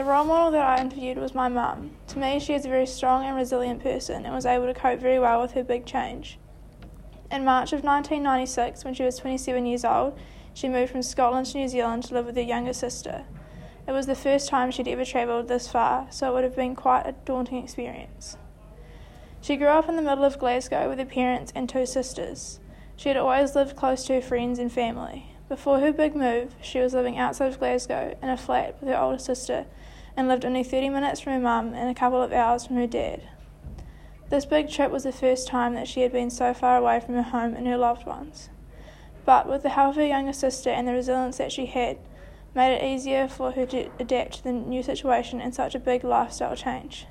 The role model that I interviewed was my mum. To me, she is a very strong and resilient person and was able to cope very well with her big change. In March of 1996, when she was 27 years old, she moved from Scotland to New Zealand to live with her younger sister. It was the first time she'd ever travelled this far, so it would have been quite a daunting experience. She grew up in the middle of Glasgow with her parents and two sisters. She had always lived close to her friends and family. Before her big move, she was living outside of Glasgow in a flat with her older sister and lived only 30 minutes from her mum and a couple of hours from her dad. This big trip was the first time that she had been so far away from her home and her loved ones. But with the help of her younger sister and the resilience that she had, made it easier for her to adapt to the new situation and such a big lifestyle change.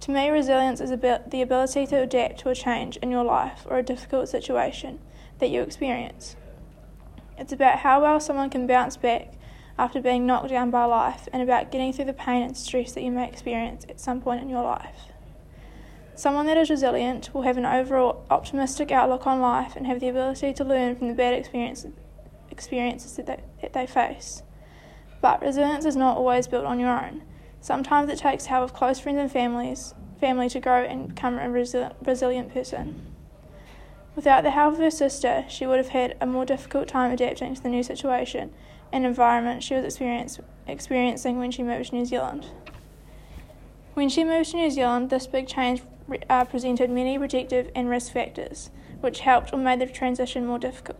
To me, resilience is about the ability to adapt to a change in your life or a difficult situation that you experience. It's about how well someone can bounce back after being knocked down by life and about getting through the pain and stress that you may experience at some point in your life. Someone that is resilient will have an overall optimistic outlook on life and have the ability to learn from the bad experiences, experiences that, they, that they face. But resilience is not always built on your own. Sometimes it takes help of close friends and families, family to grow and become a resi- resilient person. Without the help of her sister, she would have had a more difficult time adapting to the new situation and environment she was experiencing when she moved to New Zealand. When she moved to New Zealand, this big change uh, presented many protective and risk factors, which helped or made the transition more difficult.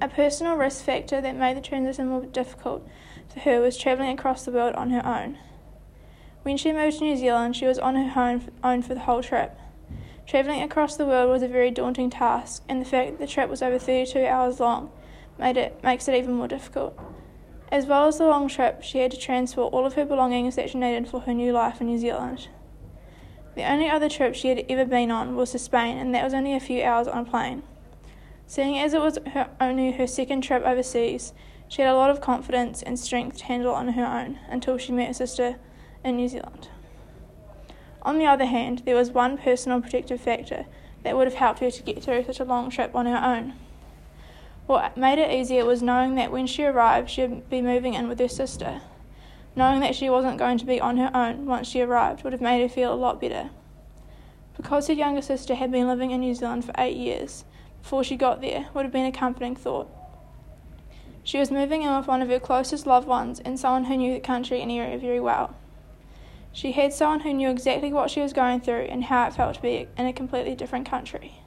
A personal risk factor that made the transition more difficult for her was travelling across the world on her own. When she moved to New Zealand, she was on her own for the whole trip. Travelling across the world was a very daunting task, and the fact that the trip was over 32 hours long made it, makes it even more difficult. As well as the long trip, she had to transport all of her belongings that she needed for her new life in New Zealand. The only other trip she had ever been on was to Spain, and that was only a few hours on a plane. Seeing as it was her, only her second trip overseas, she had a lot of confidence and strength to handle on her own until she met her sister in New Zealand. On the other hand, there was one personal protective factor that would have helped her to get through such a long trip on her own. What made it easier was knowing that when she arrived, she'd be moving in with her sister. Knowing that she wasn't going to be on her own once she arrived would have made her feel a lot better. Because her younger sister had been living in New Zealand for eight years before she got there, would have been a comforting thought. She was moving in with one of her closest loved ones and someone who knew the country and area very well. She had someone who knew exactly what she was going through and how it felt to be in a completely different country.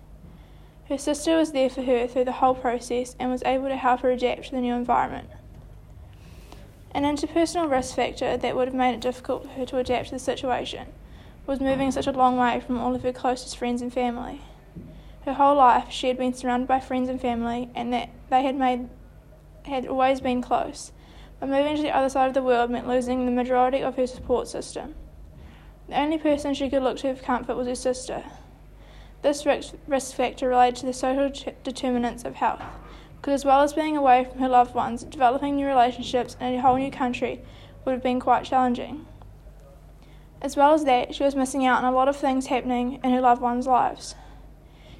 Her sister was there for her through the whole process and was able to help her adapt to the new environment. An interpersonal risk factor that would have made it difficult for her to adapt to the situation was moving such a long way from all of her closest friends and family. Her whole life she had been surrounded by friends and family and that they had made had always been close, but moving to the other side of the world meant losing the majority of her support system. The only person she could look to for comfort was her sister. This risk factor related to the social determinants of health, because as well as being away from her loved ones, developing new relationships in a whole new country would have been quite challenging. As well as that, she was missing out on a lot of things happening in her loved ones' lives.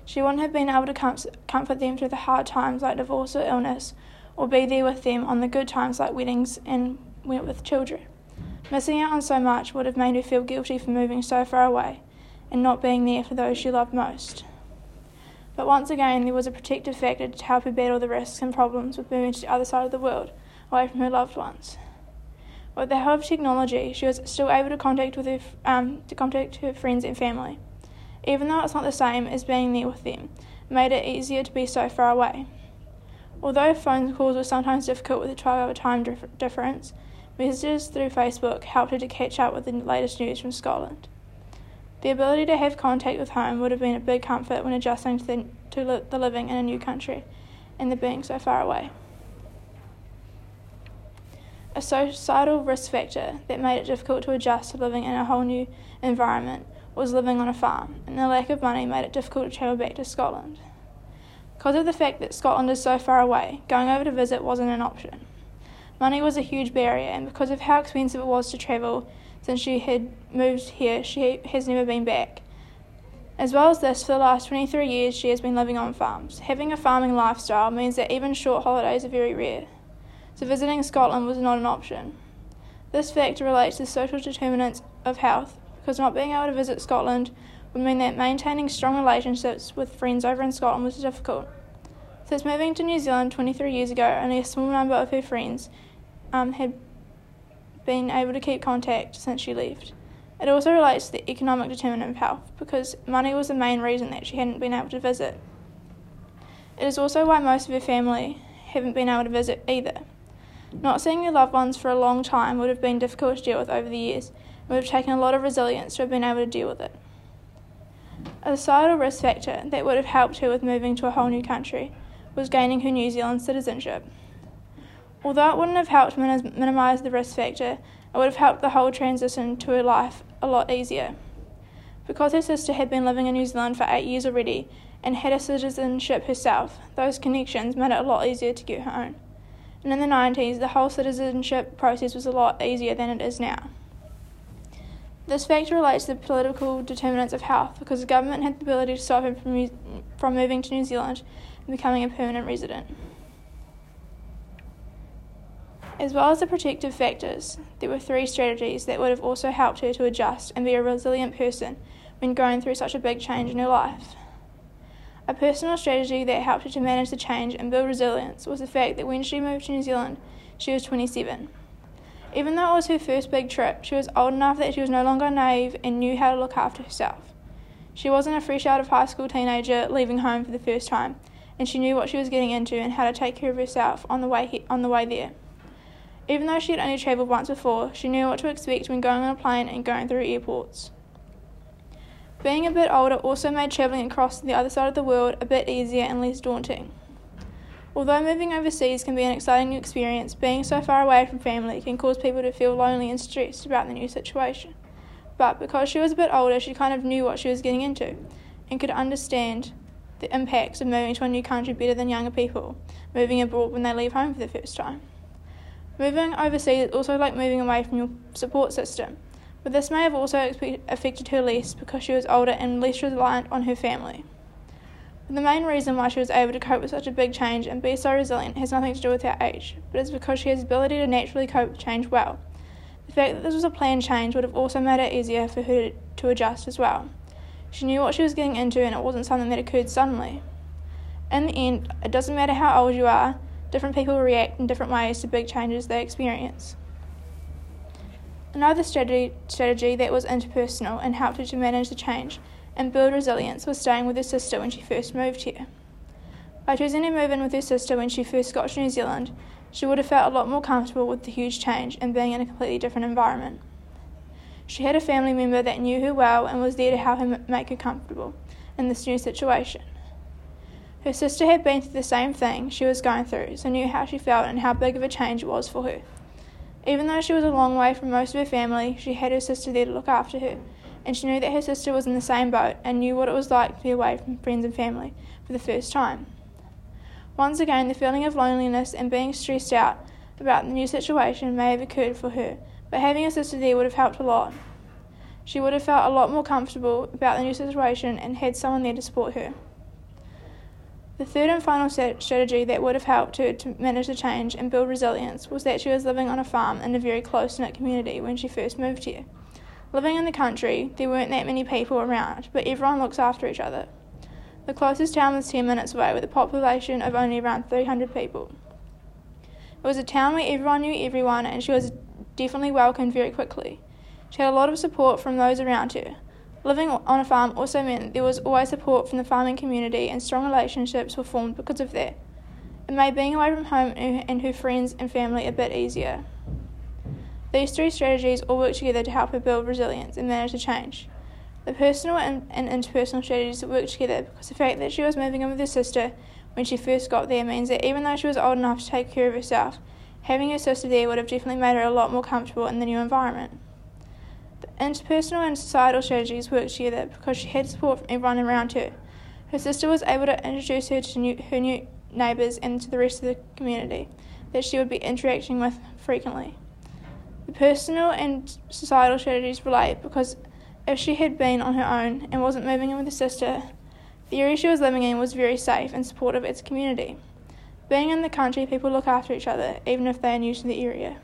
She wouldn't have been able to comfort them through the hard times like divorce or illness, or be there with them on the good times like weddings and with children. Missing out on so much would have made her feel guilty for moving so far away and not being there for those she loved most. But once again, there was a protective factor to help her battle the risks and problems with moving to the other side of the world, away from her loved ones. With the help of technology, she was still able to contact with her, um, to contact her friends and family, even though it's not the same as being there with them. Made it easier to be so far away. Although phone calls were sometimes difficult with a 12 hour time dif- difference, messages through Facebook helped her to catch up with the latest news from Scotland. The ability to have contact with home would have been a big comfort when adjusting to the, to li- the living in a new country and the being so far away. A societal risk factor that made it difficult to adjust to living in a whole new environment was living on a farm, and the lack of money made it difficult to travel back to Scotland. Because of the fact that Scotland is so far away, going over to visit wasn't an option. Money was a huge barrier, and because of how expensive it was to travel since she had moved here, she has never been back. As well as this, for the last 23 years, she has been living on farms. Having a farming lifestyle means that even short holidays are very rare, so visiting Scotland was not an option. This factor relates to social determinants of health, because not being able to visit Scotland would mean that maintaining strong relationships with friends over in Scotland was difficult. Since moving to New Zealand 23 years ago, only a small number of her friends um, had been able to keep contact since she left. It also relates to the economic determinant of health, because money was the main reason that she hadn't been able to visit. It is also why most of her family haven't been able to visit either. Not seeing your loved ones for a long time would have been difficult to deal with over the years, and would have taken a lot of resilience to have been able to deal with it. A societal risk factor that would have helped her with moving to a whole new country was gaining her New Zealand citizenship. Although it wouldn't have helped minimise the risk factor, it would have helped the whole transition to her life a lot easier. Because her sister had been living in New Zealand for eight years already and had a citizenship herself, those connections made it a lot easier to get her own. And in the 90s, the whole citizenship process was a lot easier than it is now. This factor relates to the political determinants of health because the government had the ability to stop him from, from moving to New Zealand and becoming a permanent resident. As well as the protective factors, there were three strategies that would have also helped her to adjust and be a resilient person when going through such a big change in her life. A personal strategy that helped her to manage the change and build resilience was the fact that when she moved to New Zealand, she was 27. Even though it was her first big trip, she was old enough that she was no longer naive and knew how to look after herself. She wasn't a fresh out of high school teenager leaving home for the first time, and she knew what she was getting into and how to take care of herself on the way he- on the way there. Even though she had only travelled once before, she knew what to expect when going on a plane and going through airports. Being a bit older also made travelling across the other side of the world a bit easier and less daunting. Although moving overseas can be an exciting experience, being so far away from family can cause people to feel lonely and stressed about the new situation. But because she was a bit older, she kind of knew what she was getting into and could understand the impacts of moving to a new country better than younger people moving abroad when they leave home for the first time. Moving overseas is also like moving away from your support system but this may have also affected her less because she was older and less reliant on her family. But the main reason why she was able to cope with such a big change and be so resilient has nothing to do with her age, but it's because she has the ability to naturally cope with change well. The fact that this was a planned change would have also made it easier for her to adjust as well. She knew what she was getting into and it wasn't something that occurred suddenly. In the end, it doesn't matter how old you are, different people react in different ways to big changes they experience. Another strategy, strategy that was interpersonal and helped her to manage the change and build resilience was staying with her sister when she first moved here. By choosing to move in with her sister when she first got to New Zealand, she would have felt a lot more comfortable with the huge change and being in a completely different environment. She had a family member that knew her well and was there to help her make her comfortable in this new situation. Her sister had been through the same thing she was going through, so knew how she felt and how big of a change it was for her. Even though she was a long way from most of her family, she had her sister there to look after her, and she knew that her sister was in the same boat and knew what it was like to be away from friends and family for the first time. Once again, the feeling of loneliness and being stressed out about the new situation may have occurred for her, but having a sister there would have helped a lot. She would have felt a lot more comfortable about the new situation and had someone there to support her. The third and final strategy that would have helped her to manage the change and build resilience was that she was living on a farm in a very close knit community when she first moved here. Living in the country, there weren't that many people around, but everyone looks after each other. The closest town was 10 minutes away with a population of only around 300 people. It was a town where everyone knew everyone and she was definitely welcomed very quickly. She had a lot of support from those around her, Living on a farm also meant there was always support from the farming community and strong relationships were formed because of that. It made being away from home and her friends and family a bit easier. These three strategies all worked together to help her build resilience and manage the change. The personal and, and interpersonal strategies worked together because the fact that she was moving in with her sister when she first got there means that even though she was old enough to take care of herself, having her sister there would have definitely made her a lot more comfortable in the new environment. Interpersonal and societal strategies worked together because she had support from everyone around her. Her sister was able to introduce her to new, her new neighbours and to the rest of the community that she would be interacting with frequently. The personal and societal strategies relate because if she had been on her own and wasn't moving in with her sister, the area she was living in was very safe and supportive of its community. Being in the country, people look after each other, even if they are new to the area.